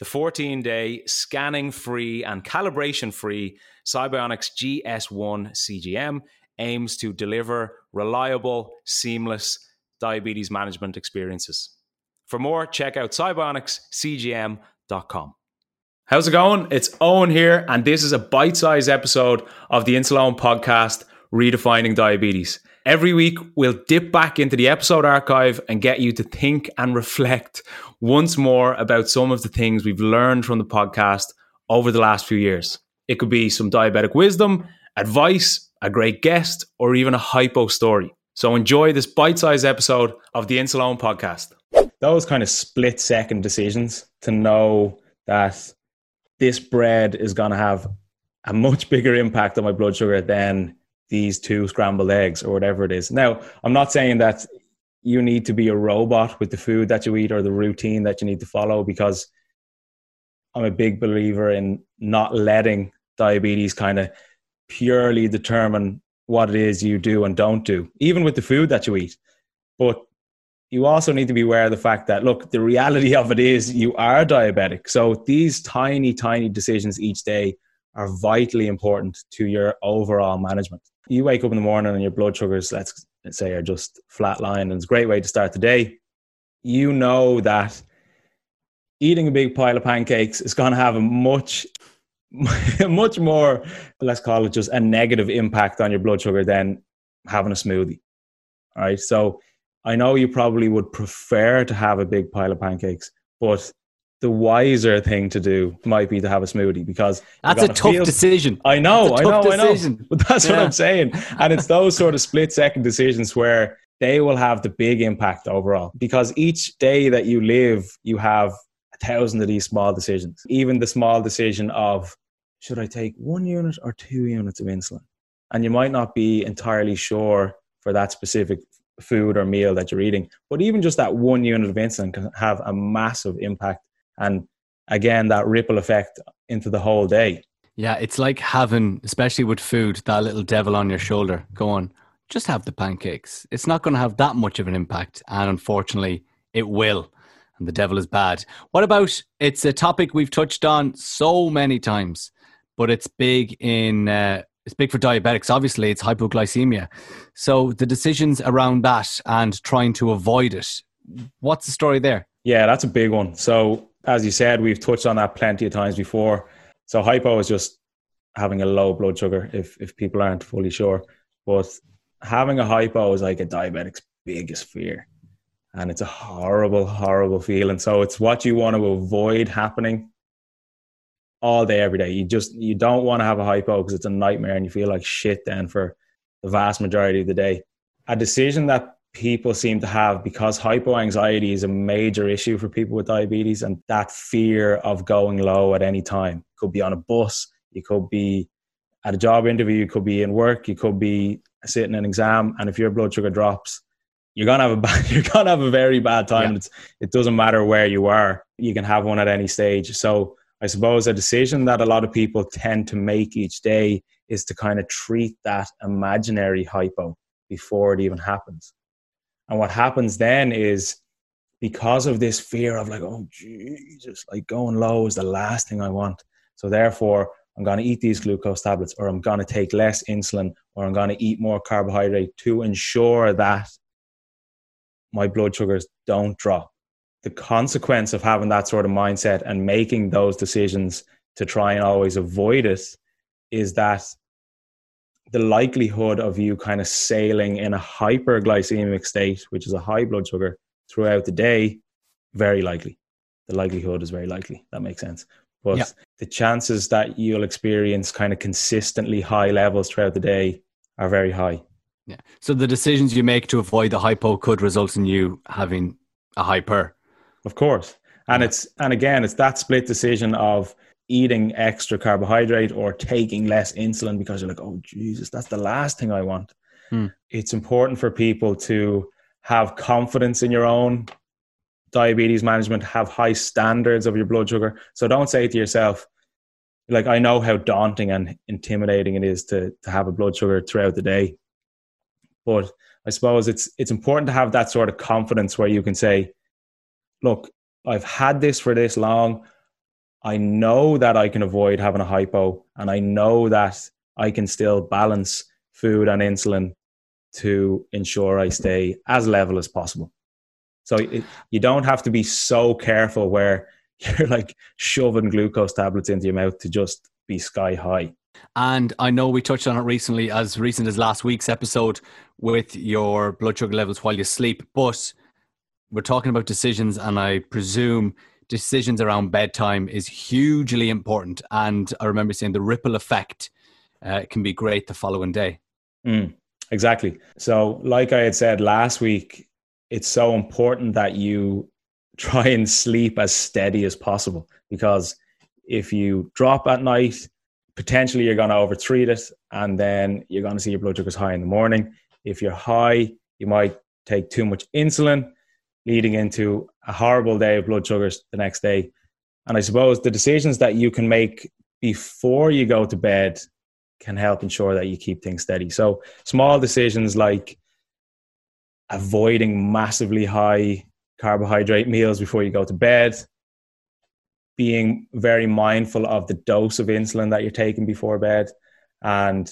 The 14 day scanning free and calibration free Sibionics GS1 CGM aims to deliver reliable, seamless diabetes management experiences. For more, check out sibionicscgm.com. How's it going? It's Owen here, and this is a bite sized episode of the Insuleoin podcast, Redefining Diabetes. Every week, we'll dip back into the episode archive and get you to think and reflect once more about some of the things we've learned from the podcast over the last few years. It could be some diabetic wisdom, advice, a great guest, or even a hypo story. So enjoy this bite sized episode of the Insuleoin podcast. Those kind of split second decisions to know that this bread is going to have a much bigger impact on my blood sugar than these two scrambled eggs or whatever it is. Now, I'm not saying that you need to be a robot with the food that you eat or the routine that you need to follow because I'm a big believer in not letting diabetes kind of purely determine what it is you do and don't do, even with the food that you eat. But you also need to be aware of the fact that look the reality of it is you are diabetic so these tiny tiny decisions each day are vitally important to your overall management. You wake up in the morning and your blood sugars let's, say are just flatline and it's a great way to start the day. You know that eating a big pile of pancakes is going to have a much much more let's call it just a negative impact on your blood sugar than having a smoothie all right? So I know you probably would prefer to have a big pile of pancakes, but the wiser thing to do might be to have a smoothie because that's a tough decision. I know, I know, decision. I know. But that's yeah. what I'm saying. And it's those sort of split second decisions where they will have the big impact overall because each day that you live, you have a thousand of these small decisions. Even the small decision of should I take one unit or two units of insulin? And you might not be entirely sure for that specific food or meal that you're eating. But even just that one unit of insulin can have a massive impact. And again, that ripple effect into the whole day. Yeah, it's like having, especially with food, that little devil on your shoulder. Go on, just have the pancakes. It's not going to have that much of an impact. And unfortunately, it will. And the devil is bad. What about it's a topic we've touched on so many times, but it's big in uh, it's big for diabetics. Obviously, it's hypoglycemia. So the decisions around that and trying to avoid it. What's the story there? Yeah, that's a big one. So as you said, we've touched on that plenty of times before. So hypo is just having a low blood sugar. If if people aren't fully sure, but having a hypo is like a diabetic's biggest fear, and it's a horrible, horrible feeling. So it's what you want to avoid happening all day, every day. You just you don't want to have a hypo because it's a nightmare and you feel like shit then for the vast majority of the day. A decision that people seem to have because hypo anxiety is a major issue for people with diabetes and that fear of going low at any time. You could be on a bus, you could be at a job interview, you could be in work, you could be sitting an exam, and if your blood sugar drops, you're gonna have a bad, you're gonna have a very bad time. Yeah. It's, it doesn't matter where you are; you can have one at any stage. So I suppose a decision that a lot of people tend to make each day is to kind of treat that imaginary hypo before it even happens. And what happens then is because of this fear of like, oh Jesus, like going low is the last thing I want. So therefore, I'm going to eat these glucose tablets, or I'm going to take less insulin, or I'm going to eat more carbohydrate to ensure that my blood sugars don't drop the consequence of having that sort of mindset and making those decisions to try and always avoid it is that the likelihood of you kind of sailing in a hyperglycemic state, which is a high blood sugar, throughout the day, very likely. The likelihood is very likely. That makes sense. But yeah. the chances that you'll experience kind of consistently high levels throughout the day are very high. Yeah. So the decisions you make to avoid the hypo could result in you having a hyper. Of course. And yeah. it's and again, it's that split decision of eating extra carbohydrate or taking less insulin because you're like, oh Jesus, that's the last thing I want. Hmm. It's important for people to have confidence in your own diabetes management, have high standards of your blood sugar. So don't say to yourself, like I know how daunting and intimidating it is to to have a blood sugar throughout the day. But I suppose it's it's important to have that sort of confidence where you can say, look, I've had this for this long. I know that I can avoid having a hypo, and I know that I can still balance food and insulin to ensure I stay as level as possible. So it, you don't have to be so careful where you're like shoving glucose tablets into your mouth to just be sky high. And I know we touched on it recently, as recent as last week's episode, with your blood sugar levels while you sleep. But we're talking about decisions, and I presume decisions around bedtime is hugely important. And I remember saying the ripple effect uh, can be great the following day. Mm, exactly. So, like I had said last week, it's so important that you try and sleep as steady as possible because if you drop at night, potentially you're going to overtreat it and then you're going to see your blood sugars high in the morning. If you're high, you might take too much insulin leading into a horrible day of blood sugars the next day. And I suppose the decisions that you can make before you go to bed can help ensure that you keep things steady. So small decisions like avoiding massively high carbohydrate meals before you go to bed, being very mindful of the dose of insulin that you're taking before bed. And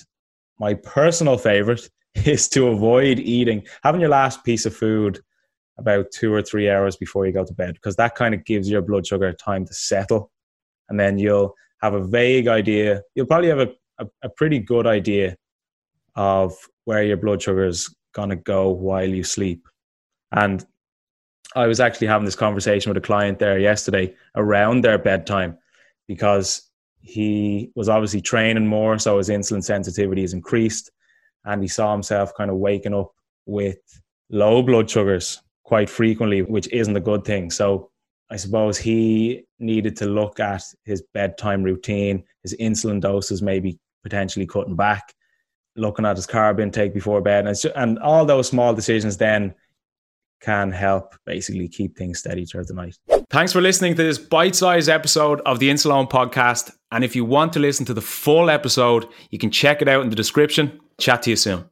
my personal favorite is to avoid eating, having your last piece of food about two or three hours before you go to bed because that kind of gives your blood sugar time to settle. And then you'll have a vague idea you'll probably have a, a, a pretty good idea of where your blood sugar is going to go while you sleep. And i was actually having this conversation with a client there yesterday around their bedtime because he was obviously training more so his insulin sensitivity is increased and he saw himself kind of waking up with low blood sugars quite frequently, which isn't a good thing. So I suppose he needed to look at his bedtime routine, his insulin doses, maybe potentially cutting back, looking at his carb intake before bed, and, just, and all those small decisions then can help basically keep things steady throughout the night. Thanks for listening to this bite-sized episode of the Insuleoin podcast. And if you want to listen to the full episode, you can check it out in the description. Chat to you soon.